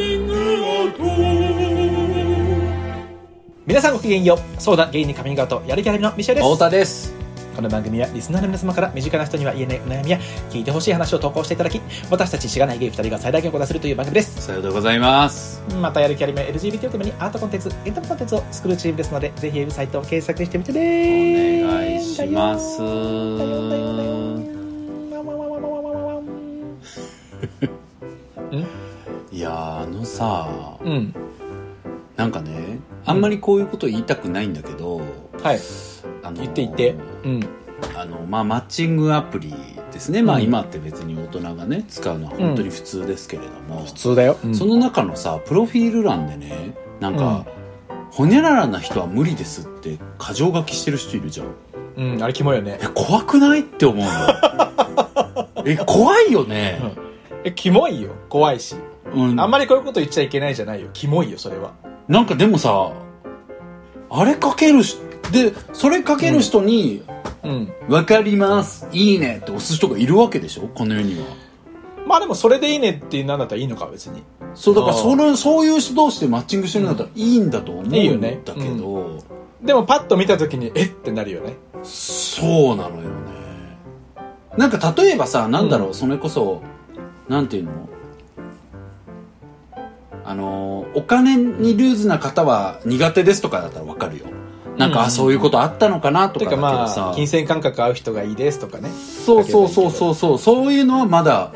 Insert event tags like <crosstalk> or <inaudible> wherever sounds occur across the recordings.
ミングアウト。皆さんごきげんよう。そうだゲイにカミングアウトやる気ありみのミシェルです。太田です。この番組はリスナーの皆様から身近な人には言えないお悩みや聞いてほしい話を投稿していただき私たちしがないゲイ2人が最大限お答えするという番組です。さようでございます。またやる気ありみは LGBT をテーマにアートコンテンツエンタメコンテンツを作るチームですのでぜひウェブサイトを検索してみてね。お願いします。だよだよだよだよいやーあのさうん。なんかねあんまりこういうこと言いたくないんだけど、はい。あの言って言って。うん。あのまあマッチングアプリですね、まあうん。今って別に大人がね使うのは本当に普通ですけれども、普通だよ、その中のさプロフィール欄でねなんか、ほにゃららな人は無理ですって過剰書きしてる人いるじゃん。うんあれキモいよね。え怖くない？って思うの <laughs> え怖いよね、えキモいよ。怖いしうん、あんまりこういうこと言っちゃいけないじゃないよ。キモいよそれは。なんかでもさあれかけるしでそれかける人にうん「わかりますいいね」って押す人がいるわけでしょ？この世には。まあでもそれでいいねってなんだったらいいのか別に。そうだからそれそういう人同士でマッチングしてるんだったらいいんだと思うんだいいけよね。ど、でもパッと見た時にえってなるよね。そうなのよね。なんか例えばさなんだろう、うん。それこそなんていうの？あのお金にルーズな方は苦手ですとかだったらわかるよ。なんか、うん。あそういうことあったのかなとてかだけどかまさあ金銭感覚合う人がいいですとかね。そうそうそうそうそう。そういうのはまだ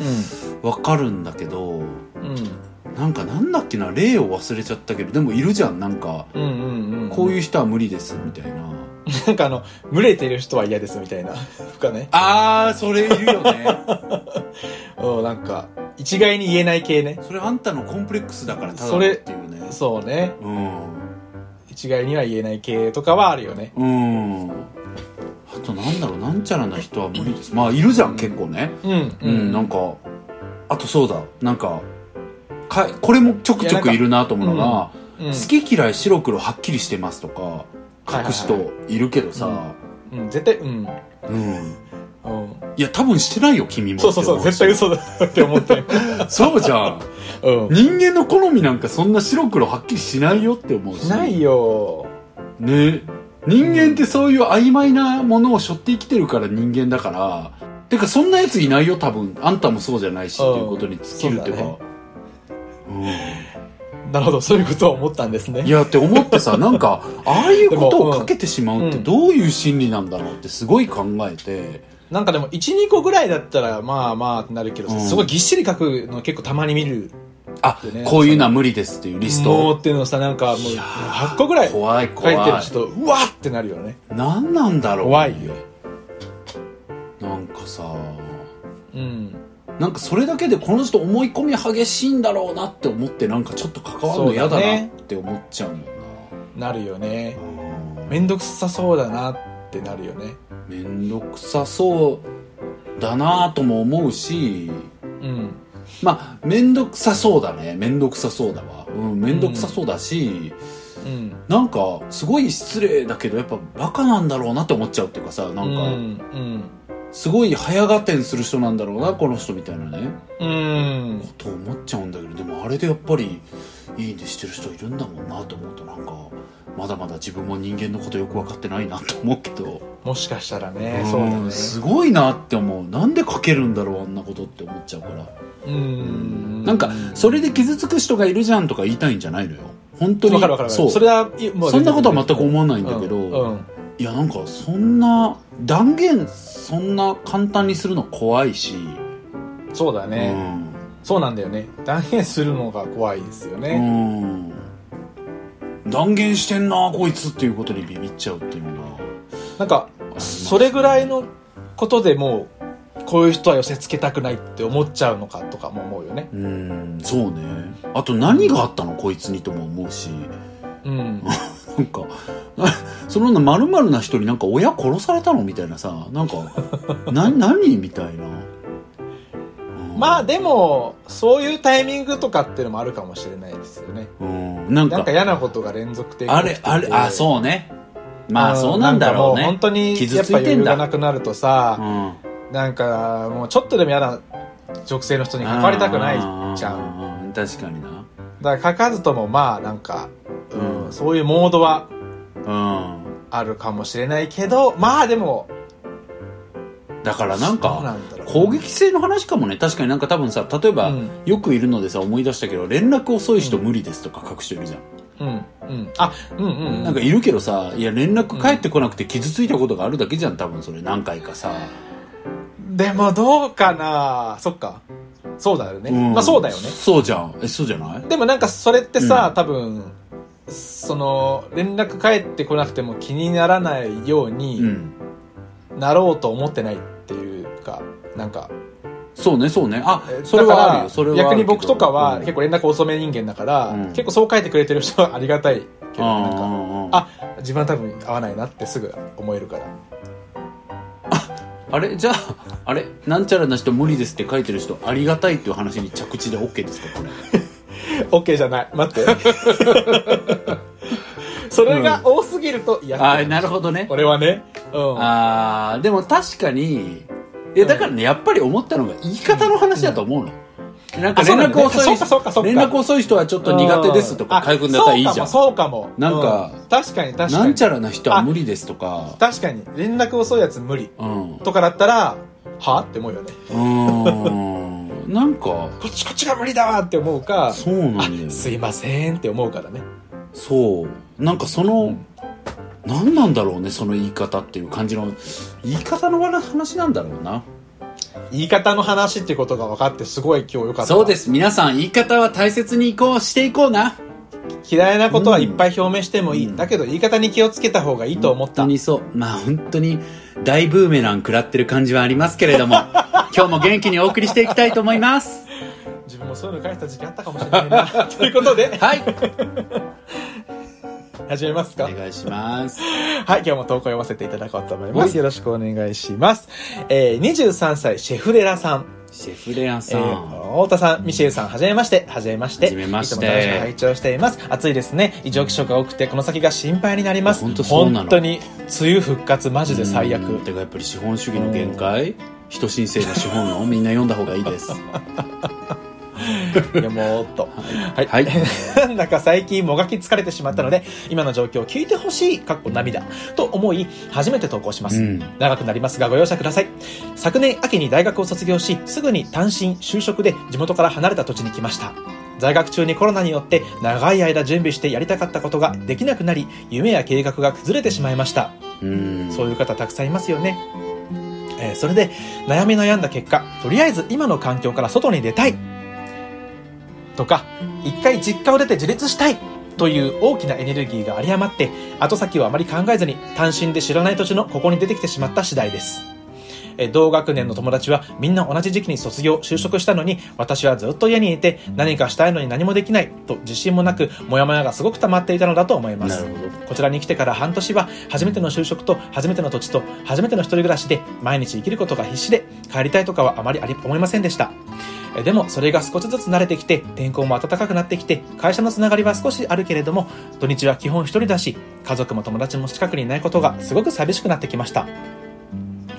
うわかるんだけどんうん。なんかなんだっけな例を忘れちゃったけどでもいるじゃん。なんかうんうんうん。こういう人は無理ですみたいな <laughs> なんかあの群れてる人は嫌ですみたいな。とかね。あーそれいるよね。<laughs> うんなんか一概に言えない系ね。それあんたのコンプレックスだからただそれっていうね。そうね。うん。一概には言えない系とかはあるよね。うん。あとなんだろうなんちゃらな人は無理です。まあいるじゃん結構ね。うんううん、なんかあとそうだ。なんかかこれもちょくちょくいるなと思うのが、うん。好き嫌い白黒はっきりしてますとか書く人いるけどさ、うん。絶対うん。うん。うんいや多分してないよ君もそうそうそう絶対嘘嘘だって思って。る <laughs> そうじゃん。<laughs> うん。人間の好みなんかそんな白黒はっきりしないよって思うし。しないよ。ね。人間ってそういう曖昧なものを背負って生きてるから人間だから。てかそんなやついないよ多分。あんたもそうじゃないしっていうことに尽きるっていうかそうなるほどそういうことを思ったんですね。うん、いやって思ってさ <laughs> なんかああいうことをかけてしまうってどういう心理なんだろうってすごい考えて、なんかでも12個ぐらいだったらまあまあってなるけどさ、うん。すごいぎっしり書くの結構たまに見る。ねこういうのは無理ですっていうリスト。もうっていうのさなんかもういやー8個ぐらい書怖いい。怖いてる人うわっってなるよね。何なんだろう。怖いよ。なんかさうんなんかそれだけでこの人思い込み激しいんだろうなって思ってなんかちょっと関わるの嫌だなって思っちゃうよなるよね。なうん。めんどくさそうだなってなるよね。めんどくさそうだなとも思うしうん。まあめんどくさそうだね。めんどくさそうだわ。うんめんどくさそうだし、うん。なんかすごい失礼だけどやっぱバカなんだろうなって思っちゃうっていうかさなんか、うんすごい早合点する人なんだろうなこの人みたいなね。うん。うんと思っちゃうんだけどでもあれでやっぱりいいねしてる人いるんだもんなと思うとなんかまだまだ自分も人間のことよく分かってないなと思うけど、もしかしたらねうんそうだね。すごいなって思う。なんで書けるんだろうあんなことって思っちゃうから。うん。なんかそれで傷つく人がいるじゃんとか言いたいんじゃないのよ。本当に。わかるわかるそう。それはいもうそんなことは全く思わないんだけど、うん。うんいやなんかそんな断言そんな簡単にするの怖いし、そうだね、そうなんだよね。断言するのが怖いですようね、ん、うん、断言してんなこいつっていうことにビビっちゃうっていうのが。なんかそれぐらいのことでもうこういう人は寄せつけたくないって思っちゃうのかとかも思うよね。うん。そうね。あと何があったのこいつにとも思うし。うん <laughs> なんか <laughs> そのまるな人になんか親殺されたのみたいなさなんか <laughs> な何みたいな、うん。まあでもそういうタイミングとかっていうのもあるかもしれないですよね。うん。なんかなんか嫌なことが連続的にあれあれあうそうね。まあそうなんだろうね。本当に傷やっぱ余裕ついてんだ。がなくなるとさ、うん。なんかもうちょっとでも嫌な女性の人に関わりたくないじゃん。ん確かになだから書かずともまあなんか、うんうん。そういうモードはうん。あるかもしれないけどまあでもだからなんか、攻撃性の話かもね。確かになんか多分さ、例えば、うん。よくいるのでさ、思い出したけど、連絡遅い人無理ですとか書く人いるじゃん。うんうん。あうんうんうん。なんかいるけどさ、いや連絡返ってこなくて傷ついたことがあるだけじゃん、多分それ。何回かさ。でもどうかな。そっかそうだよね、ん。まあそうだよね。そうじゃん。え、そうじゃない？でもなんかそれってさ、うん。多分その連絡返ってこなくても気にならないよううにん。なろうと思ってないっていうかなんか。そうね、そうね。あえ、それはあるよ。それはあるけど。逆に僕とかはうん。結構連絡遅め人間だから、うん。結構そう書いてくれてる人はありがたいけどなんかああ自分は多分合わないなってすぐ思えるからあれ？<laughs> じゃあ、あれ？なんちゃらな人無理ですって書いてる人、ありがたいっていう話に着地で OK ですか？これ。<laughs> OK じゃない。待って。<laughs> それが多すぎると嫌。あーなるほどね。俺はね。うん。あーでも確かに、いやだからね、やっぱり思ったのが言い方の話だと思うの。なんか連絡遅い、連絡遅い人はちょっと苦手ですとか書くんだったらいいじゃん。そうかもなんかうん。確かに確かに。なんちゃらな人は無理ですとか、確かに。連絡遅いやつ無理。とかだったらは？って思うよね。ーん。<laughs> なんか、こっちこっちが無理だわって思うかそうなんだよすいませんって思うからね。そう。なんかその、何なんだろうね、その言い方っていう感じの、言い方の話なんだろうな。言い方の話っていうことが分かってすごい今日よかったそうです。皆さん、言い方は大切にいこう、していこうな。嫌いなことはいっぱい表明してもいい、うんだけど言い方に気をつけた方がいいと思った本当にそう。まあ本当に大ブーメラン食らってる感じはありますけれども、<laughs> 今日も元気にお送りしていきたいと思います。自分もそういうの返した時期あったかもしれないな <laughs> ということではい。<laughs> 始めますか？お願いします。<laughs> はい、今日も投稿読ませていただこうと思います。はいよろしくお願いします。えー、23歳、シェフレラさん。シェフレアえさん。ー、太田さん、ミシェルさん、はじめまして。はじめまして。はじめましていつも楽しく拝聴しています。暑いですね。異常気象が多くて、この先が心配になります。ほんとそうなの本当に、梅雨復活、マジで最悪。うんてかやっぱり資本主義の限界？人申請の資本をみんな読んだ方がいいです。<laughs> いや、もうっと。はい。はい <laughs> なんだか最近もがき疲れてしまったので、今の状況を聞いてほしい、かっこ涙、と思い、初めて投稿します。うん長くなりますがご容赦ください。昨年秋に大学を卒業し、すぐに単身就職で地元から離れた土地に来ました。在学中にコロナによって長い間準備してやりたかったことができなくなり、夢や計画が崩れてしまいました。うん。そういう方たくさんいますよね。えーそれで悩み悩んだ結果、とりあえず今の環境から外に出たい。とか、一回実家を出て自立したい。という大きなエネルギーが有り余って、後先をあまり考えずに単身で知らない土地のここに出てきてしまった次第です。えー同学年の友達はみんな同じ時期に卒業、就職したのに、私はずっと家にいて何かしたいのに何もできないと自信もなく、もやもやがすごく溜まっていたのだと思います。こちらに来てから半年は初めての就職と初めての土地と初めての一人暮らしで毎日生きることが必死で帰りたいとかはあまりあり思いませんでした。えでもそれが少しずつ慣れてきて天候も暖かくなってきて会社のつながりは少しあるけれども土日は基本一人だし家族も友達も近くにいないことがすごく寂しくなってきました。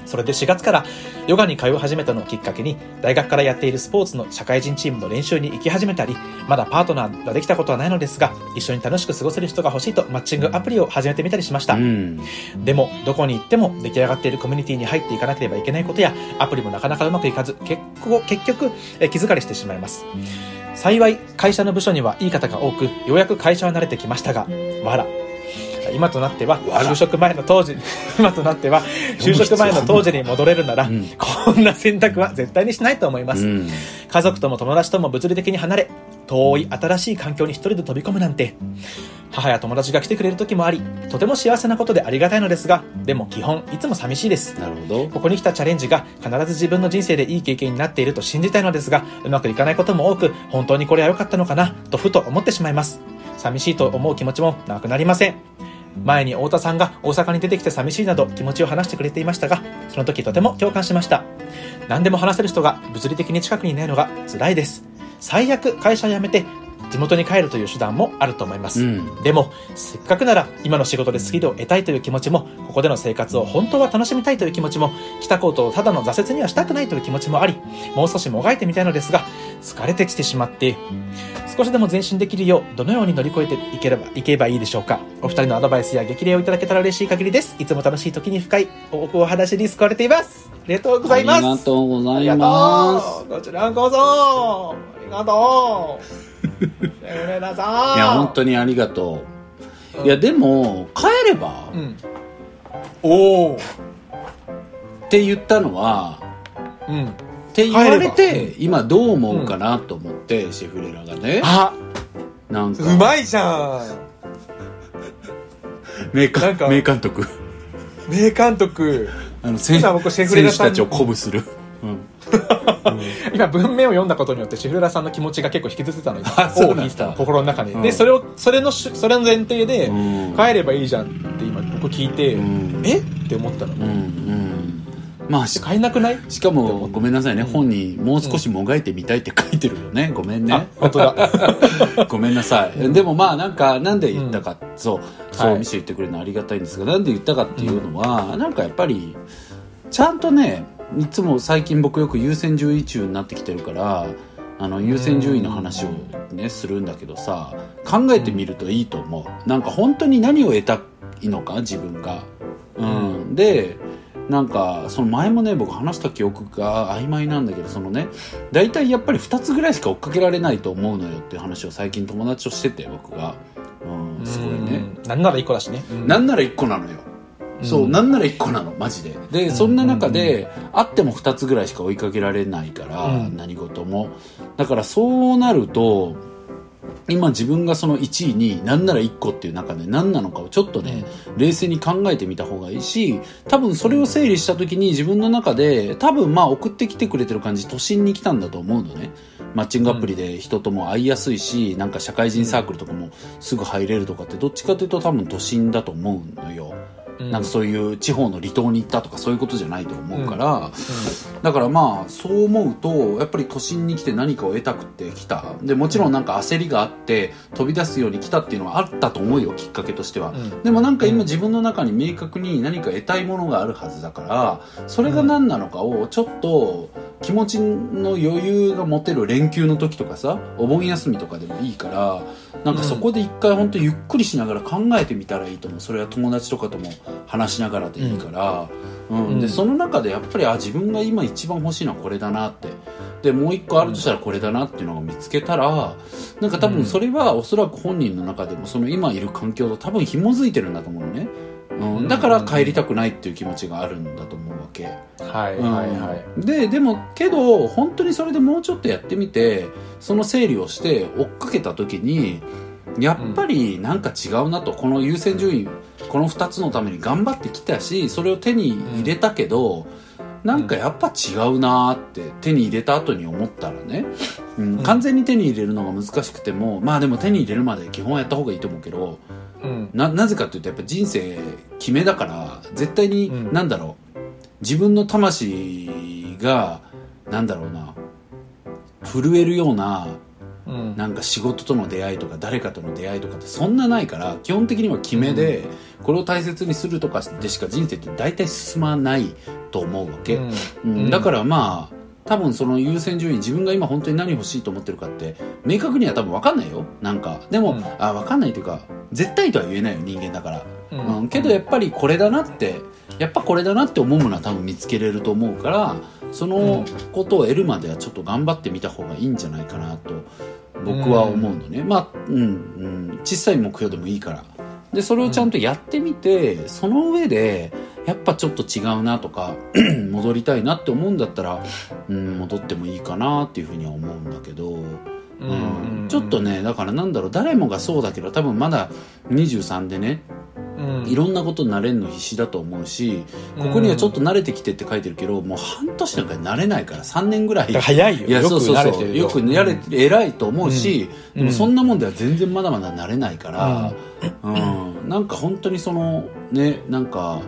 それで4月からヨガに通い始めたのをきっかけに大学からやっているスポーツの社会人チームの練習に行き始めたりまだパートナーができたことはないのですが一緒に楽しく過ごせる人が欲しいとマッチングアプリを始めてみたりしました、うん。でもどこに行っても出来上がっているコミュニティに入っていかなければいけないことやアプリもなかなかうまくいかず結構結局え気疲れしてしまいます。幸い会社の部署にはいい方が多くようやく会社は慣れてきましたがわら今となっては就職前の当時 <laughs> 今となっては就職前の当時に戻れるなら、うん。こんな選択は絶対にしないと思います、うん。家族とも友達とも物理的に離れ遠い新しい環境に一人で飛び込むなんて母や友達が来てくれる時もありとても幸せなことでありがたいのですがでも基本いつも寂しいです。なるほど。ここに来たチャレンジが必ず自分の人生でいい経験になっていると信じたいのですがうまくいかないことも多く本当にこれは良かったのかなとふと思ってしまいます。寂しいと思う気持ちもなくなりません前に太田さんが大阪に出てきて寂しいなど気持ちを話してくれていましたがその時とても共感しました。何でも話せる人が物理的に近くにいないのが辛いです。最悪会社辞めて地元に帰るという手段もあると思います、うん。でも、せっかくなら今の仕事でスキルを得たいという気持ちも、ここでの生活を本当は楽しみたいという気持ちも、来たことをただの挫折にはしたくないという気持ちもあり、もう少しもがいてみたいのですが、疲れてきてしまって、少しでも前進できるよう、どのように乗り越えていければ、いけばいいでしょうか。お二人のアドバイスや激励をいただけたら嬉しい限りです。いつも楽しい時に深いおお話に救われています。ありがとうございます。ありがとうございます。こちらこそありがとういや、本当にありがとう。いや、でも、帰れば、っうん。おおて言ったのは、うん。って言われ帰て、今どう思うかなと思って、シェフレラがね。あなんか、うまいじゃん名監名監督。名監督あの、選手たちを鼓舞する。うん。今文面を読んだことによってシェフレラさんの気持ちが結構引きずってたのよ。心の中で、うん。でそれをそれのしそれの前提で、うん。帰ればいいじゃんって今僕聞いて、うん。え？って思ったの。まあ、し帰んなくない？しかも、ごめんなさいね。本にもう少しもがいてみたいって書いてるよね。ごめんあね。本当だ。<laughs> ごめんなさい。でもまあなんか、なんで言ったか、そう、そう、はい。ミシェ言ってくれるのはありがたいんですが、なんで言ったかっていうのは、なんかやっぱり、ちゃんとね、いつも最近僕よく優先順位中になってきてるから、あの、優先順位の話をね、するんだけどさ、考えてみるといいと思う。なんか本当に何を得たいのか、自分が。うん。で、なんか、その前もね、僕話した記憶が曖昧なんだけど、そのね、大体やっぱり2つぐらいしか追っかけられないと思うのよっていう話を最近友達としてて、僕が。うん、すごいね。うんなんなら一個だしね、なんなら1個なのよ。そう、うんなんなら1個なの、マジで。で、そんな中で、あっても2つぐらいしか追いかけられないから、うん何事も。だからそうなると、今自分がその1位に何なら1個っていう中で何なのかをちょっとね、冷静に考えてみた方がいいし、多分それを整理した時に自分の中で、多分まあ送ってきてくれてる感じ、都心に来たんだと思うのね。マッチングアプリで人とも会いやすいし、なんか社会人サークルとかもすぐ入れるとかって、どっちかというと多分都心だと思うのよ。うん。なんかそういう地方の離島に行ったとかそういうことじゃないと思うから、だからまあそう思うとやっぱり都心に来て何かを得たくて来た。でもちろんなんか焦りがあって飛び出すように来たっていうのはあったと思うよきっかけとしては、うん。でもなんか今自分の中に明確に何か得たいものがあるはずだからそれが何なのかをちょっと気持ちの余裕が持てる連休の時とかさお盆休みとかでもいいからなんかそこで一回本当ゆっくりしながら考えてみたらいいと思う。それは友達とかとも話しながらでいいから、うん。うん。でその中でやっぱりあ自分が今一番欲しいのはこれだなって。でもう一個あるとしたらこれだなっていうのを見つけたらなんか多分それはおそらく本人の中でもその今いる環境と多分紐づいてるんだと思うのね、うん、だから帰りたくないっていう気持ちがあるんだと思うわけ。はいはいはい、ででもけど本当にそれでもうちょっとやってみてその整理をして追っかけた時にやっぱりなんか違うなと、この優先順位この2つのために頑張ってきたしそれを手に入れたけど、なんかやっぱ違うなーって手に入れた後に思ったらね、うんうん。完全に手に入れるのが難しくてもまあでも手に入れるまで基本はやった方がいいと思うけどうん。ななぜかというとやっぱ人生決めだから絶対に、うん。なんだろう自分の魂がなんだろうな震えるようなうん。なんか仕事との出会いとか誰かとの出会いとかってそんなないから基本的には決めで、これを大切にするとかでしか人生って大体進まないと思うわけ、うん。うん。だからまあ多分その優先順位自分が今本当に何欲しいと思ってるかって明確には多分分かんないよ。なんかでも、うん。あ分かんないというか絶対とは言えないよ人間だから。ううん、けどやっぱりこれだなってやっぱこれだなって思うものは多分見つけれると思うからそのことを得るまではちょっと頑張ってみた方がいいんじゃないかなと僕は思うのね、まあうんうん。小さい目標でもいいからでそれをちゃんとやってみて、その上でやっぱちょっと違うなとか <clears throat> 戻りたいなって思うんだったら、うん、戻ってもいいかなっていうふうには思うんだけど、うんちょっとねだからなんだろう誰もがそうだけど多分まだ23でねうん。いろんなことに慣れるの必死だと思うしここにはちょっと慣れてきてって書いてるけどもう半年なんか慣れないから3年ぐらい。ら早いよ。いやよくそうそうそう。慣れてるよ。くやれて偉いと思うし、うん。でもそんなもんでは全然まだまだ慣れないから、うん。なんか本当にそのねなんか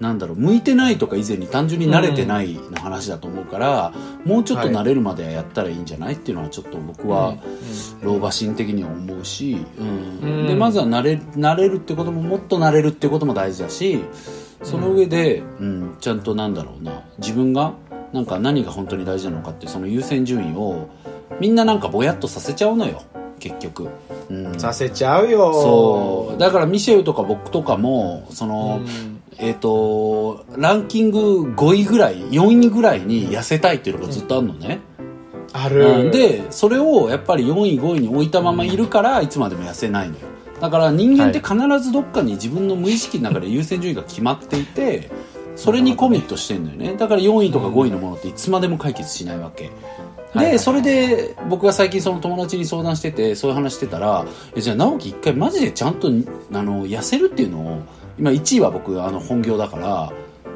なんだろう向いてないとか以前に単純に慣れてないの話だと思うから、もうちょっと慣れるまではやったらいいんじゃないっていうのはちょっと僕は、老婆心的には思うし、うん。うんでまずは慣れ慣れるってことももっと慣れるってことも大事だしその上で、うんちゃんとなんだろうな自分がなんか何が本当に大事なのかっていうその優先順位をみんななんかぼやっとさせちゃうのよ結局、うん、させちゃうよ。そう。だからミシェルとか僕とかもその、うんえっ、とランキング5位ぐらい4位ぐらいに痩せたいっていうのがずっとあるのね、あうるんでそれをやっぱり4位5位に置いたままいるからいつまでも痩せないのよ。だから人間って必ずどっかに自分の無意識の中で優先順位が決まっていてそれにコミットしてんのよね。だから4位とか5位のものっていつまでも解決しないわけ。でそれで僕が最近その友達に相談しててそういう話してたらえじゃあ直樹一回マジでちゃんとあの痩せるっていうのを今1位は僕あの本業だから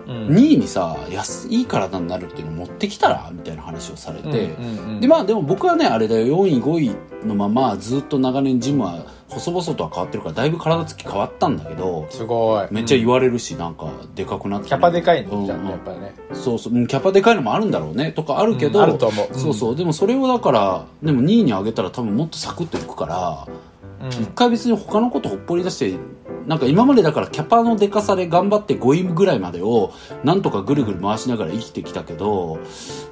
うん。2位にさ安いい体になるっていうのを持ってきたらみたいな話をされて、うんうんうんでまあでも僕はねあれだよ4位5位のままずっと長年ジムは細々とは変わってるからだいぶ体つき変わったんだけどすごい。めっちゃ言われるし、なんかでかくなってキャパでかいんじゃんねうん。うんやっぱりね。そうそう。うんキャパでかいのもあるんだろうねとかあるけど、うんあると思う。そうそう。でもそれをだからでも2位に上げたら多分もっとサクッといくからうん。一回別に他のことほっぽり出してなんか今までだからキャパのでかさで頑張って5位ぐらいまでをなんとかぐるぐる回しながら生きてきたけど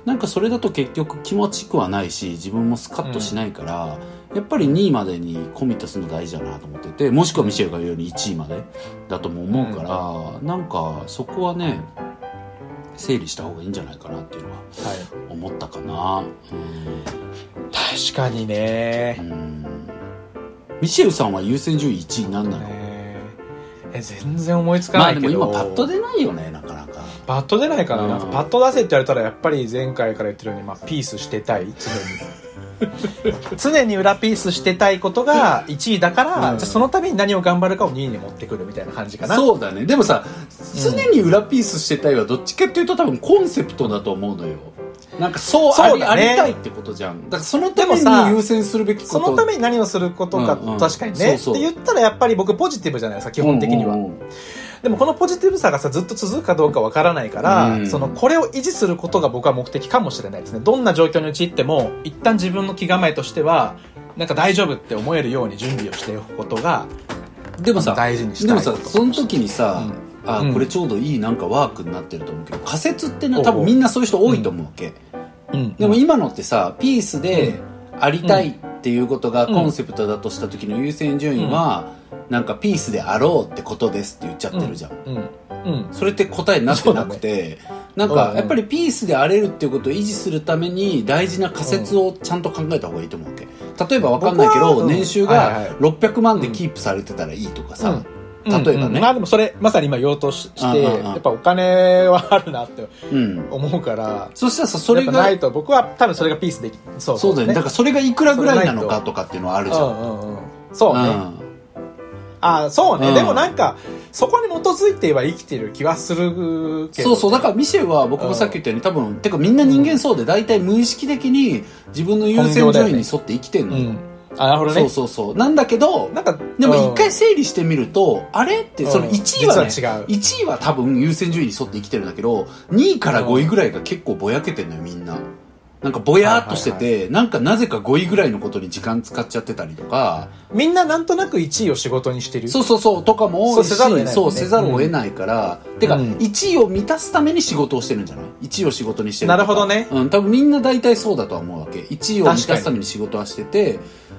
なんかそれだと結局気持ちくはないし自分もスカッとしないから、やっぱり2位までにコミットするの大事だなと思っててもしくはミシェルが言うように1位までだとも思うから、なんかそこはね整理した方がいいんじゃないかなっていうのははい。思ったかな。確かにね。うん。うんミシェルさんは優先順位1位なんなの、ねえ全然思いつかまあでないけど、も今パッと出ないよねなかなか。パッと出ないかな,、うん。なんかパッと出せって言われたらやっぱり前回から言ってるように、まあ、ピースしてたい常に。<laughs> 常に裏ピースしてたいことが1位だから、うん。じゃあそのために何を頑張るかを2位に持ってくるみたいな感じかな。そうだね。でもさ常に裏ピースしてたいはどっちかっていうと多分コンセプトだと思うのよなんかそうあり,、ね。ありたいってことじゃん。だからそのために優先するべきこと。そのために何をすることか、うんうん。確かにね。って言ったらやっぱり僕ポジティブじゃないですか基本的には、うん。うんうんでもこのポジティブさがさずっと続くかどうかわからないから、うん。そのこれを維持することが僕は目的かもしれないですね。どんな状況に陥っても一旦自分の気構えとしてはなんか大丈夫って思えるように準備をしておくことがでもさ大事にしたいでもさその時にさ、あうん。これちょうどいいなんかワークになってると思うけど仮説ってのはおうおう。多分みんなそういう人多いと思う。わけ、うん。でも今のってさピースでありたいっていうことがコンセプトだとした時の優先順位は、なんかピースであろうってことですって言っちゃってるじゃん、それって答えになってなくて、なんかやっぱりピースで荒れるっていうことを維持するために大事な仮説をちゃんと考えた方がいいと思うわけ。例えばわかんないけど、年収がはいはい600万でキープされてたらいいとかさ、うん例えばねうん。うんまあでもそれまさに今言おうとししてうんうんうん。やっぱお金はあるなってうん。思うから。そしたらさそれがないと僕は多分それがピースできそうそう。だよね。だからそれがいくらぐらいなのかと。かっていうのはあるじゃん、うんうんうん。そうね、うん。あそうね、うん。でもなんかそこに基づいては生きてる気はするけどそうそう。だからミシェルは僕もさっき言ったように多分てかみんな人間そうで大体無意識的に自分の優先順位に沿って生きてんのよ、うんあなるほどね。そうそうそう。なんだけどなんかでもうん。一回整理してみると、あれってそのうん。1位はね、実は違う。1位は多分優先順位に沿って生きてるんだけど2位から5位ぐらいが結構ぼやけてんのよみんな。なんかぼやーっとしてて、なんかなぜか5位ぐらいのことに時間使っちゃってたりとか。みんななんとなく1位を仕事にしてる。そうそうそうとかも多いしそうね。そうせざるを得ないから、てか、うん。1位を満たすために仕事をしてるんじゃない？1位を仕事にしてるなるほどね。うん、多分みんな大体そうだとは思うわけ。1位を満たすために仕事はしてて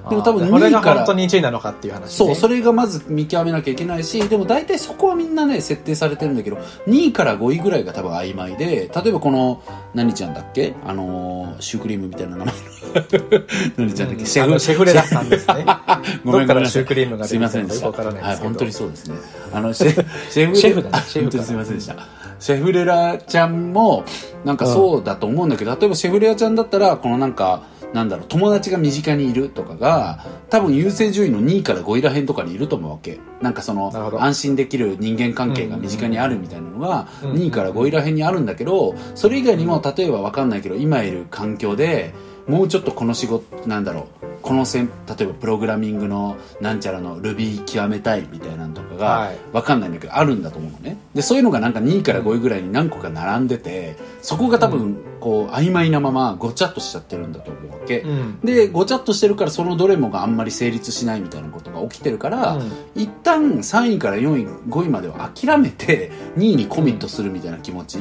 でも多分あーこれ2位からが本当に1位なのかっていう話、ね、そう、それがまず見極めなきゃいけないし、でも大体そこはみんなね、設定されてるんだけど、2位から5位ぐらいが多分曖昧で、例えばこの、何ちゃんだっけ？あのー、シュークリームみたいな名前の。<laughs> 何ちゃんだっけ、あのシェフ。レラさんですね。<laughs> ごどめんなさい。シュークリームがすいませんでしはい、本当にそうですね。あの、シ <laughs> ェシェフシェフだね。シェフすいませんでした。シェフレラちゃんも、なんかそうだと思うんだけど、例えばシェフレラちゃんだったら、このなんか、なんだろう、友達が身近にいるとかが、多分優先順位の2位から5位らへんとかにいると思うわけ。なんかその安心できる人間関係が身近にあるみたいなのが、うん2位から5位らへんにあるんだけど、それ以外にも、例えばわかんないけど、今いる環境で、もうちょっとこの仕事、なんだろう、このせん、例えばプログラミングのなんちゃらの Ruby 極めたいみたいなのとかがはい、わかんないんだけど、あるんだと思うのね。で、そういうのがなんか2位から5位ぐらいに何個か並んでて、そこが多分、こう、曖昧なままごちゃっとしちゃってるんだと思うわけ。うんで、ごちゃっとしてるからそのどれもがあんまり成立しないみたいなことが起きてるから、うん一旦3位から4位、5位までは諦めて、2位にコミットするみたいな気持ち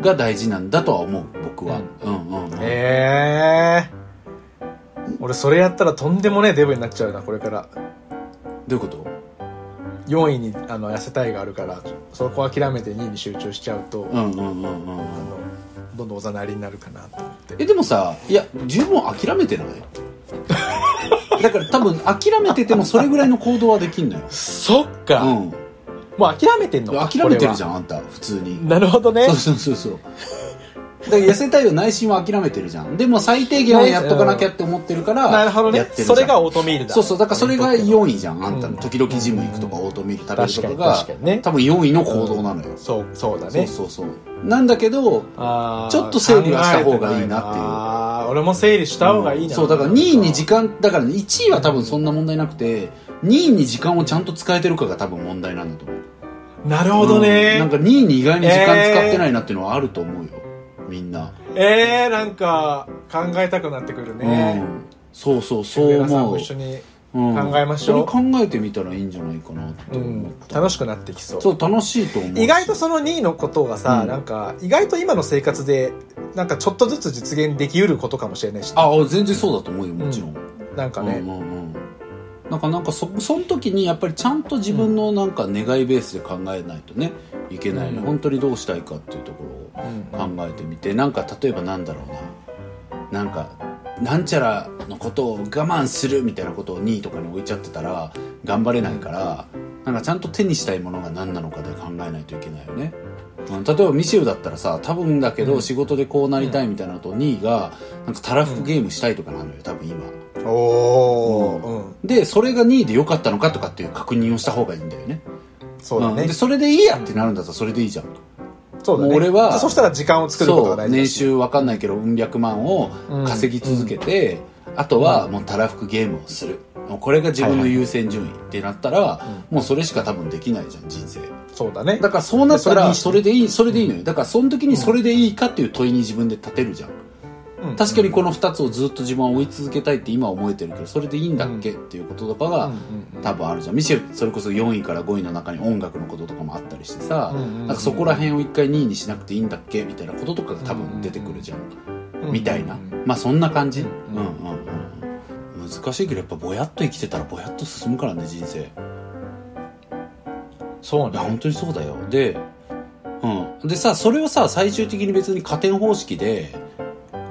が大事なんだとは思う、僕は。うんうんうん。ええ俺それやったらとんでもねえデブになっちゃうなこれから。どういうこと？4位にあの痩せたいがあるからそこ諦めて2位に集中しちゃうと、うんうんうんうんあのどんどんおざなりになるかなと思って。えでもさいや十分諦めてない？<laughs> だから多分諦めててもそれぐらいの行動はできんのよ。そっか、うん。もう諦めてんの諦めてるじんゃんあんた普通に。なるほどね。そうそうそうそう痩せたいよ内心は諦めてるじゃん。でも最低限はやっとかなきゃって思ってるからなるほどね。やってるじゃん。それがオートミールだ。そうそう。だからそれが4位じゃん。あんたうんの時々ジム行くとかオートミール食べるとかが多分4位の行動なのよ、そうそうだそうねそうそう。なんだけどちょっと整理はした方がいいなっていう。ああ俺も整理した方がいいな、そうだから2位に時間だから1位は多分そんな問題なくて2位に時間をちゃんと使えてるかが多分問題なんだと思う。なるほどね、うん。なんか2位に意外に時間使ってないなっていうのはあると思うよみんな。えー、なんか考えたくなってくるね、うん。そうそうそう思う。も一緒にうん考えましょう。それ考えてみたらいいんじゃないかなって思うん。楽しくなってきそう。そう楽しいと思う意外とその2位のことがさ、うん。なんか意外と今の生活でなんかちょっとずつ実現できうることかもしれないし。あ全然そうだと思うよもちろん、なんかね、うんうんうん。なんかなんかそその時にやっぱりちゃんと自分のなんか願いベースで考えないとねいけないね、うん。本当にどうしたいかっていうところ考えてみてなんか例えばなんだろうな。なんかなんちゃらのことを我慢するみたいなことを2位とかに置いちゃってたら頑張れないからなんかちゃんと手にしたいものが何なのかで考えないといけないよね、うん、例えばミシェルだったらさ多分だけどうん。仕事でこうなりたいみたいなのと2位がなんかたらふくゲームしたいとかなのよ多分今。おお、うん。でそれが2位で良かったのかとかっていう確認をした方がいいんだよね。そうだね、ん。でそれでいいやってなるんだったらそれでいいじゃんそうだね。俺はそしたら時間を作ることが大事年収わかんないけどうん百万を稼ぎ続けて、あとはもうたらふくゲームをする。もうこれが自分の優先順位ってなったら、もうそれしか多分できないじゃん人生。そうだね。だからそうなったらそれでいいそれでいいのよ。だからその時にそれでいいかっていう問いに自分で立てるじゃん、うん確かにこの2つをずっと自分は追い続けたいって今は思えてるけどそれでいいんだっけ、っていうこととかが、多分あるじゃん。ミシェルそれこそ4位から5位の中に音楽のこととかもあったりしてさ、なんかそこら辺を一回2位にしなくていいんだっけ？みたいなこととかが多分出てくるじゃん、うんみたいな、うんまあそんな感じ、ううんんうん。うんうん。難しいけどやっぱぼやっと生きてたらぼやっと進むからね人生。いそうや本ね当にそうだよ。でうん。でさそれをさ最終的に別に加点方式で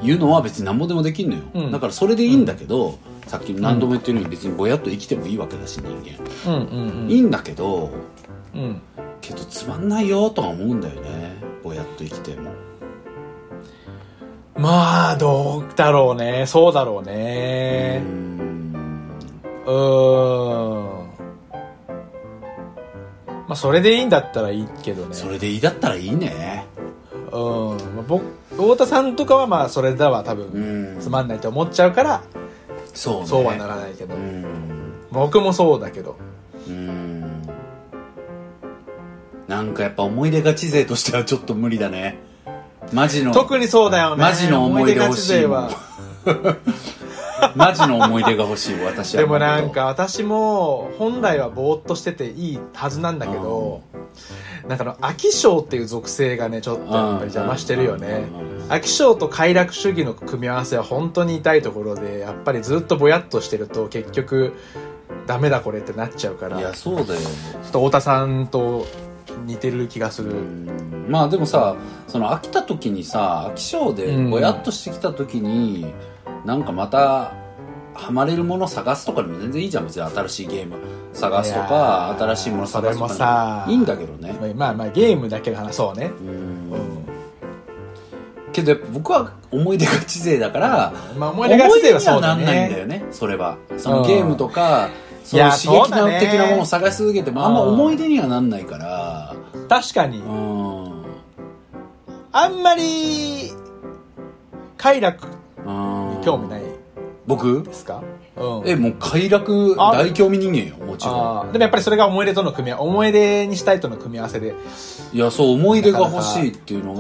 言うのは別に何もでもできんのよ、うん。だからそれでいいんだけど、さっき何度も言ってるように別にぼやっと生きてもいいわけだし人間、うんうんうん。いいんだけどうん。けどつまんないよとは思うんだよね。ぼやっと生きても。まあどうだろうね。そうだろううねん。うーん。まあそれでいいんだったらいいけどね。それでいいだったらいいね。うん。まあ僕太田さんとかはまあそれだわ多う分ん。つまんないと思っちゃうからそうね。そうはならないけど。うん。僕もそうだけど。うん。なんかやっぱ思い出ガチ勢としてはちょっと無理だね。マジの特にそうだよね。マジの思い出欲しいは。マジの思い出が欲しい私は。でもなんか私も本来はぼーっとしてていいはずなんだけどなんかあの飽き性っていう属性がねちょっとやっぱり邪魔してるよね。飽き性と快楽主義の組み合わせは本当に痛いところでやっぱりずっとぼやっとしてると結局ダメだこれってなっちゃうから。いやちょそうだよっと太田さんと似てる気がする、うん。まあでもさその飽きた時にさ飽き性でぼやっとしてきた時に、なんかまたハマれるもの探すとかでも全然いいじゃん。別に新しいゲーム探すとかー新しいもの探すとかいいんだけどね。まあまあゲームだけの話そうね。うん。うん。けどやっぱ僕は思い出がち勢だからまあ思い出がちではそうだ思い出にはなんないんだねよねそれは。そのうんゲームとかそいやの刺激的なものを探し続けてもあんまうん思い出にはなんないから。確かに。うん。あんまり快楽うん興味ない僕？ですか？うん。えもう快楽あ。大興味人間よもちろん。でもやっぱりそれが思い出との組み合わ思い出にしたいとの組み合わせで、いやそう思い出が欲しいっていうのう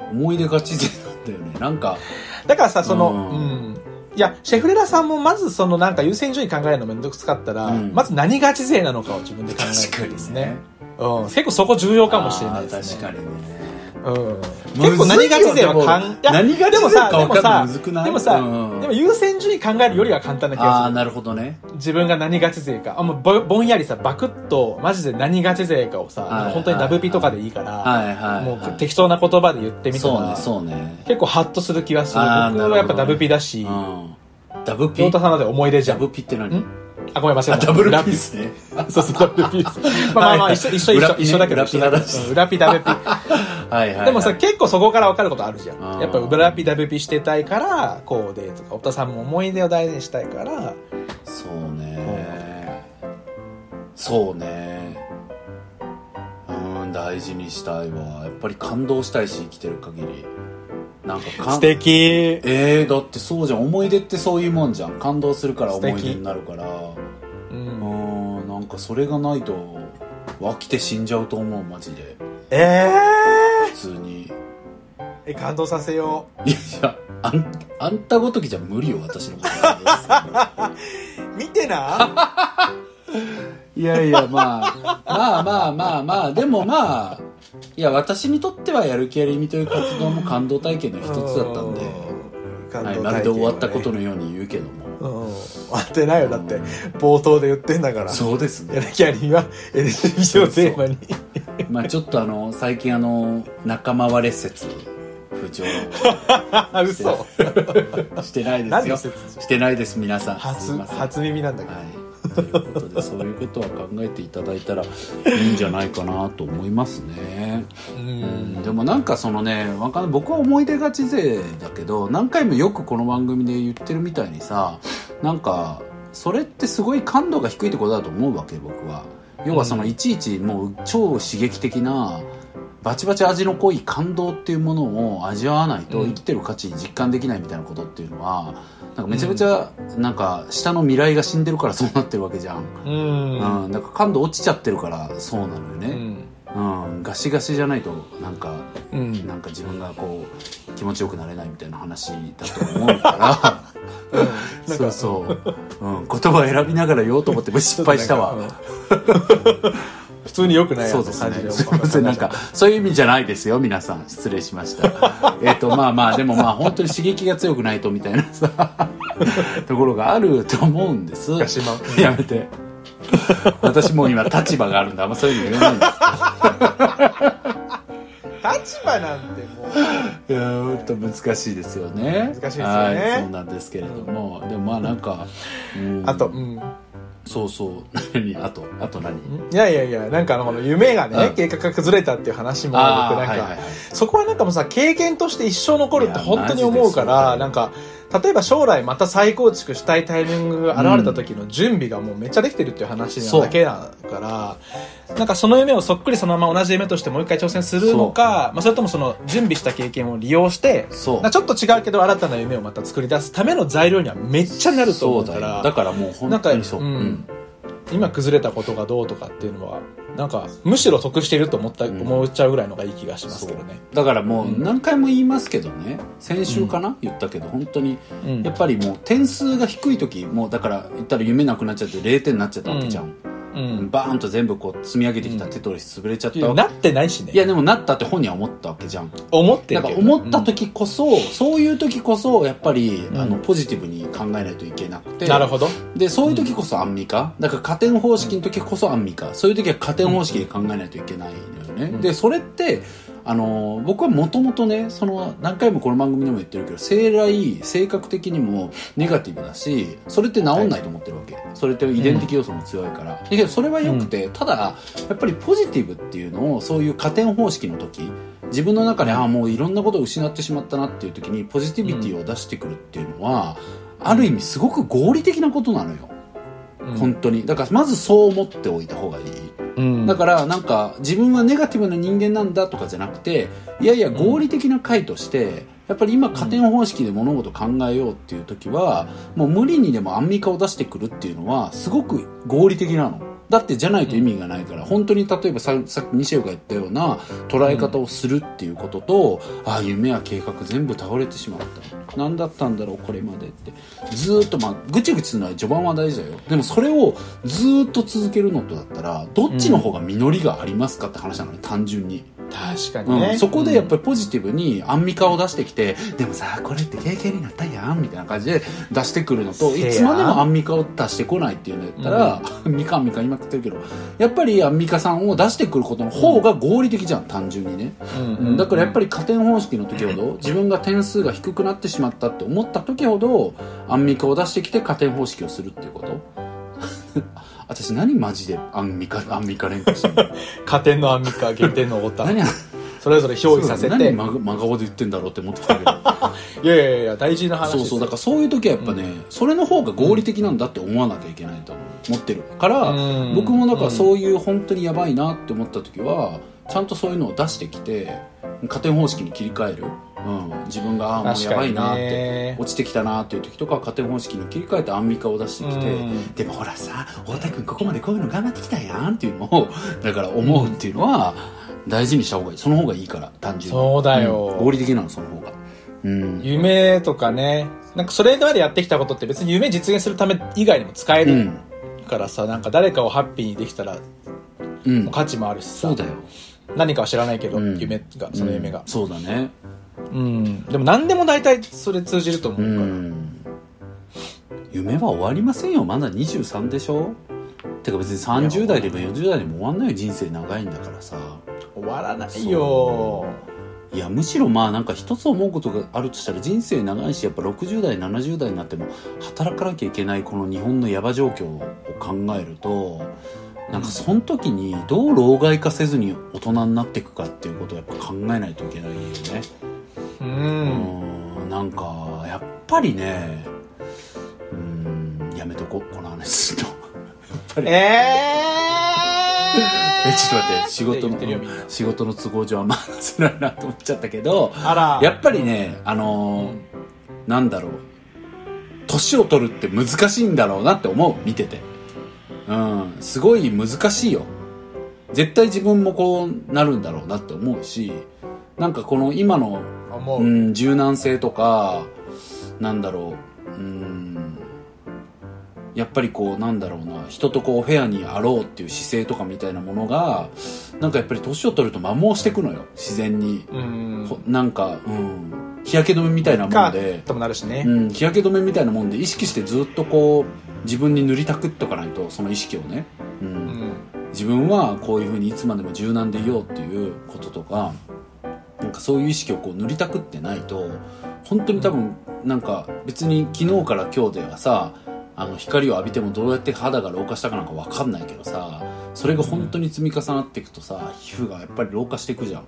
がん、思い出がち勢なんだよね。なんか。だからさその、ううん。んいやシェフレラさんもまずそのなんか優先順位考えるのめんどくさかったら、うん。まず何ガチ勢なのかを自分で考えるべきですね。うん、結構そこ重要かもしれないですね。確かにねうん、結構何がち勢はかんでも何がち勢か分かんないむずくない？でもさ、うんでも優先順位考えるよりは簡単な気あがする。あなるほどね。自分が何ガチ勢か。あもうぼぼんやりさバクッとマジで何ガチ勢かをさ、本当にダブピとかでいいから、はいはい、はい、もう適当な言葉で言ってみたら、そうねそうね。結構ハッとする気がする僕はやっぱダブピだし。うん。ダブピ？太田さんまで思い出じゃん。ダブピって何？んあごめん間違えた。あダブルピ裏ですねそうそうダブピですまあまあまあ一緒一緒一緒裏ピね一緒だけど。裏ピダブピ <laughs> はいはい、はい、でもさ結構そこから分かることあるじゃん。やっぱ裏ピダブピしてたいからこうでとか太田さんも思い出を大事にしたいから。そうね。そうね。うん大事にしたいわ。やっぱり感動したいし生きてる限りなんかかん素敵。えー、だってそうじゃん。思い出ってそういうもんじゃん。感動するから思い出になるから。ううん。ん。なんかそれがないと飽きて死んじゃうと思うマジで。え普通に。ー、え感動させよいやあんあんたごときじゃ無理よ私の見てな。<laughs> いやいやまあ。まあまあまあまあ。でもまあいや私にとってはやる気ありみという活動も感動体験の一つだったんで、はい、まるで終わったことののように言うけども、うん。終わってないよだって。冒頭で言ってんだから。そうですね。やる気ありは LGBT をテーマに。まあちょっとあの最近あの仲間割れ説不調あ <laughs> 嘘。してないですよ。してないです皆さん。初初耳なんだけど、はいということでそういうことは考えていただいたらいいんじゃないかなと思いますね。ううんんでもなんかそのねわかんない。僕は思い出がち勢だけど何回もよくこの番組で言ってるみたいにさなんかそれってすごい感度が低いってことだと思うわけ僕は。要はそのうん。いちいちもう超刺激的なバチバチ味の濃い感動っていうものを味わわないとうん。生きてる価値実感できないみたいなことっていうのはなんかめちゃめちゃなんか下の未来が死んでるからそうなってるわけじゃん、うん。うん、だから感度落ちちゃってるからそうなのようね、ん。うん、ガシガシじゃないとなんかうん。なんか自分がこう気持ちよくなれないみたいな話だと思うから。<laughs> なんか。そうそう、うん、言葉を選びながら言おうと思っても失敗したわ、うん普通に良くないそうです感じでねすいませんなんかそういう意味じゃないですよ。皆さん。失礼しました。<laughs> えっとまあまあでもまあ本当に刺激が強くないとみたいなさ <laughs> ところがあると思うんです。やめて。私もう今立場があるんであんまそういうの言わないんです立場なんてもういやーほんと難しいですよね難しいですよね。はいそうなんですけれども、でもまあなんか、うん。あと、うん、そうそう。何？あとあと何？いやいやいやなんかあのこの夢がね、うん。計画が崩れたっていう話もあ僕なんか、ーはいはいはい。そこはなんかもうさ経験として一生残るって本当に思うからなんか例えば将来また再構築したいタイミングが現れた時の準備がもうめっちゃできてるっていう話なだけだからなんかその夢をそっくりそのまま同じ夢としてもう一回挑戦するのかまあ、それともその準備した経験を利用してちょっと違うけど新たな夢をまた作り出すための材料にはめっちゃなると思うかそうだだからもう本当にそう、今崩れたことがどうとかっていうのはなんかむしろ得していると思った、うん。思っちゃうぐらいのがいい気がしますけどね。だからもううん。何回も言いますけどね。先週かな、言ったけど本当に。うん。やっぱりもう点数が低い時もうだから言ったら夢なくなっちゃって0点になっちゃったわけじゃん、うん。バーンと全部こう積み上げてきたテトリス潰れちゃったわけ、なってないしね。いやでもなったって本人は思ったわけじゃん。思ってるけど。ね思った時こそ、そういう時こそやっぱり、うん。あのポジティブに考えないといけなくて。なるほど。でそういう時こそアンミカ。だから加点方式の時こそアンミカ。そういう時は加点方式で考えないといけないのよね、うん。でそれってあの僕はもともとねその何回もこの番組でも言ってるけど生来性格的にもネガティブだしそれって治んないと思ってるわけ、それって遺伝的要素も強いから、だけどそれはよくて、ただやっぱりポジティブっていうのをそういう加点方式の時自分の中で、ああもういろんなことを失ってしまったなっていう時にポジティビティを出してくるっていうのは、ある意味すごく合理的なことなのよ、本当に。だからまずそう思っておいた方がいいうん。だからなんか自分はネガティブな人間なんだとかじゃなくていやいや合理的な回としてやっぱり今加点方式で物事考えようっていう時はもう無理にでもアンミカを出してくるっていうのはすごく合理的なのだってじゃないと意味がないから本当に例えばささっき西尾が言ったような捉え方をするっていうことと、ああ夢や計画全部倒れてしまった。何だったんだろうこれまでって。ずーっとまあぐちぐちするのは序盤は大事だよ。でもそれをずーっと続けるのとだったらどっちの方が実りがありますかって話なのね単純に確かにね、うん、そこでやっぱりポジティブにアンミカを出してきて、でもさこれって経験になったやんみたいな感じで出してくるのといつまでもアンミカを出してこないっていうのやったら、アンミカアンミカ言いまくってるけどやっぱりアンミカさんを出してくることの方が合理的じゃん単純にね、うんうんだからやっぱり加点方式の時ほど自分が点数が低くなってしまったって思った時ほどアンミカを出してきて加点方式をするっていうこと私何マジでアンミカアンミカ連呼してんの？<laughs> 加点のアンミカ減点の太田。何それぞれ憑依させて。何真真顔で言ってんだろうって思ってきたけど。いやいやいや大事な話そうそうだからそういう時はやっぱね、それの方が合理的なんだって思わなきゃいけないと思ってる。から、うん。僕もだからそういう本当にやばいなって思った時はちゃんとそういうのを出してきて加点方式に切り替える、うん、自分があーもうやばいなってね。落ちてきたなっていう時とかは加点方式に切り替えてアンミカを出してきて、うん。でもほらさ太田君ここまでこういうの頑張ってきたやんっていうのを <laughs> だから思うっていうのは大事にした方がいい。その方がいいから単純に。そうだよ。ん。合理的なのその方が。うん。夢とかね。なんかそれまでやってきたことって別に夢実現するため以外にも使えるうん。からさ、なんか誰かをハッピーにできたらうん。価値もあるしさ。そうだよ。何かは知らないけど、うん。夢がその夢が。うん。そうだねうん、でも何でも大体それ通じると思ううから、ん。夢は終わりませんよ。まだ23でしょ？てか別に30代でも40代でも終わんないよ。人生長いんだからさ。終わらないよ。いやむしろまあなんか一つ思うことがあるとしたら人生長いしやっぱ60代70代になっても働かなきゃいけないこの日本のヤバ状況を考えるとなんかその時にどう老害化せずに大人になっていくかっていうことをやっぱ考えないといけないよねううん。ーんなんかやっぱりねうーんやめとこうこの話するの。やっぱり。え <laughs> えちょっと待って仕事の仕事の都合上はまあ話せないなと思っちゃったけどあら。やっぱりねあのーなんだろう。年を取るって難しいんだろうなって思う見てて。うんすごい難しいよ。絶対自分もこうなるんだろうなって思うしなんかこの今の思う、うん、柔軟性とかなんだろう。うん。やっぱりこうなんだろうな。人とこうフェアにあろうっていう姿勢とかみたいなものがなんかやっぱり年を取ると摩耗してくのよ。自然に、うん。ほなんかうん。日焼け止めみたいなもかんで。ともなるしね、うん、日焼け止めみたいなもんで意識してずっとこう自分に塗りたくっとかないとその意識をね、うん。うん。自分はこういうふうにいつまでも柔軟でいようっていうこととかかそういう意識をこう塗りたくってないと本当に多分なんか別に昨日から今日ではさあの光を浴びてもどうやって肌が老化したかなんか分かんないけどさそれが本当に積み重なっていくとさ皮膚がやっぱり老化していくじゃん。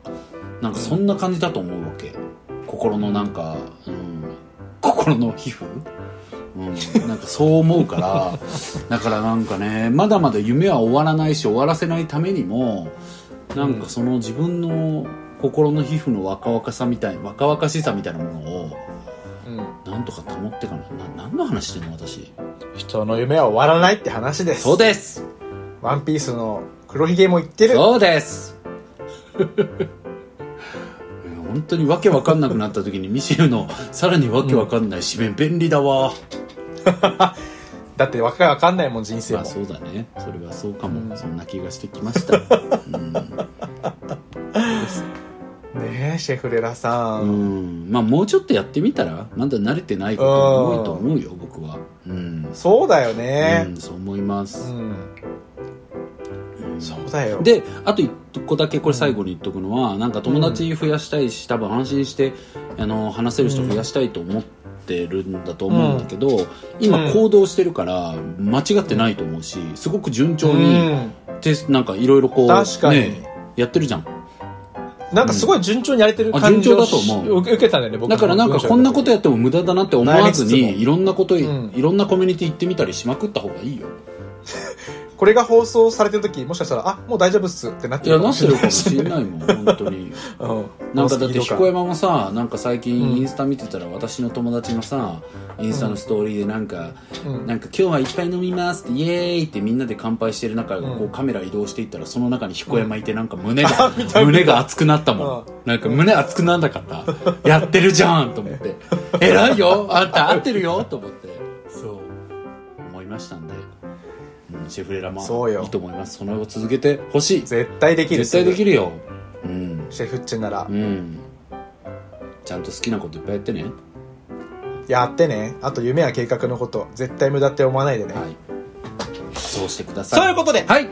なんかそんな感じだと思うわけ。心のなんか、うん、心の皮膚。うん、なんかそう思うから。だからなんかねまだまだ夢は終わらないし終わらせないためにもなんかその自分の心の皮膚の若々さみたい若々しさみたいなものをうん。なんとか保ってかな。な何の話してんの私。人の夢は終わらないって話です。そうです。ワンピースの黒ひげも言ってる。そうです。<laughs> 本当にわけわかんなくなった時にミシェルのさらにわけわかんない紙面便利だわ、<laughs> だってわけわかんないもん人生も、まあそうだね。それはそうかも、うん。そんな気がしてきました、<laughs> うん、シェフレラさ、うん。んまあもうちょっとやってみたらまだ慣れてないことも多いと思うよ僕は。うん、そうだようねん、そう思いまうす、ん、うん。そうだよ。であと一個だけこれ最後に言っとくのは、なんか友達増やしたいし多分安心してあの話せる人増やしたいと思ってるんだと思うんだけど、今うん。行動してるから間違ってないと思うしすごく順調うに、んてなんかいろいろこうね、やってるじゃんなんかすごい順調にやれてるあ感じを順調だと思う。受けたんだよね僕だからなんかこんなことややっても無駄だなって思わずにいろんなことい,、うん。いろんなコミュニティ行ってみたりしまくった方がいいよこれが放送されてる時もしかしたらあもう大丈夫っすってなってるいやなってるかもしれい、ないもん本当に。<laughs> うん、なんかだって彦山もさなんか最うん。近インスタ見てたら私の友達のさインスタのストーリーでなんか、うん。なんか今日はいっぱい飲みますってイエーイってみんなで乾杯してる中、うんこうカメラ移動していったらその中に彦山いてなんか胸が、<laughs> 胸が熱くなったもん、うん。なんか胸熱くなんなかった。やってるじゃんと思って。<laughs> 偉いよあんた合ってるよと思って。そう思いましたんで、うん、シェフレラもそうよ。いいと思います。その後続けてほしい。絶対できる絶対できるよ。うん。シェフッチェなら。う。ん。ちゃんと好きなこといっぱいやってね。やってね。あと夢や計画のこと、絶対無駄って思わないでね。はい。そうしてください。そういうことで、はい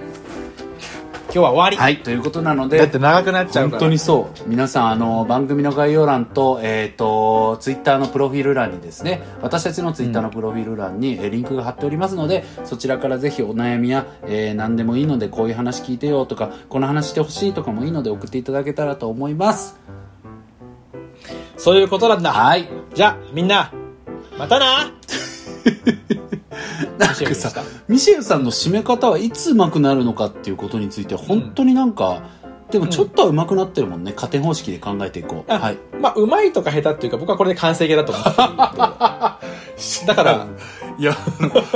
今日は終わり。はいということなのでだって長くなっちゃうから。本当にそう皆さんあの番組の概要欄と,、えー、とツイッターのプロフィール欄にですね私たちのツイッターのプロフィール欄に、えーリンクが貼っておりますのでそちらからぜひお悩みや、えー何でもいいのでこういう話聞いてよとかこの話してほしいとかもいいので送っていただけたらと思いますそういうことなんだ。はいじゃあ、みんな、またな <laughs> さミシェルさんの締め方はいつ上手くなるのかっていうことについて本当になんか、でもちょっとは上手くなってるもんね。加点方式で考えていこう。あはい。まあ、うまいとか下手っていうか、僕はこれで完成形だと思ってだか <laughs> ら、いや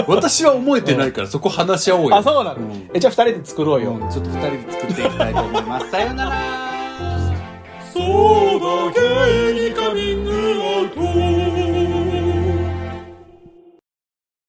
私は思えてないから、そこ話し合おうよ。あ、そうなの、うん。え、じゃあ二人で作ろうよ。うんちょっと二人で作っていきたいと思います。さようならそうだけにか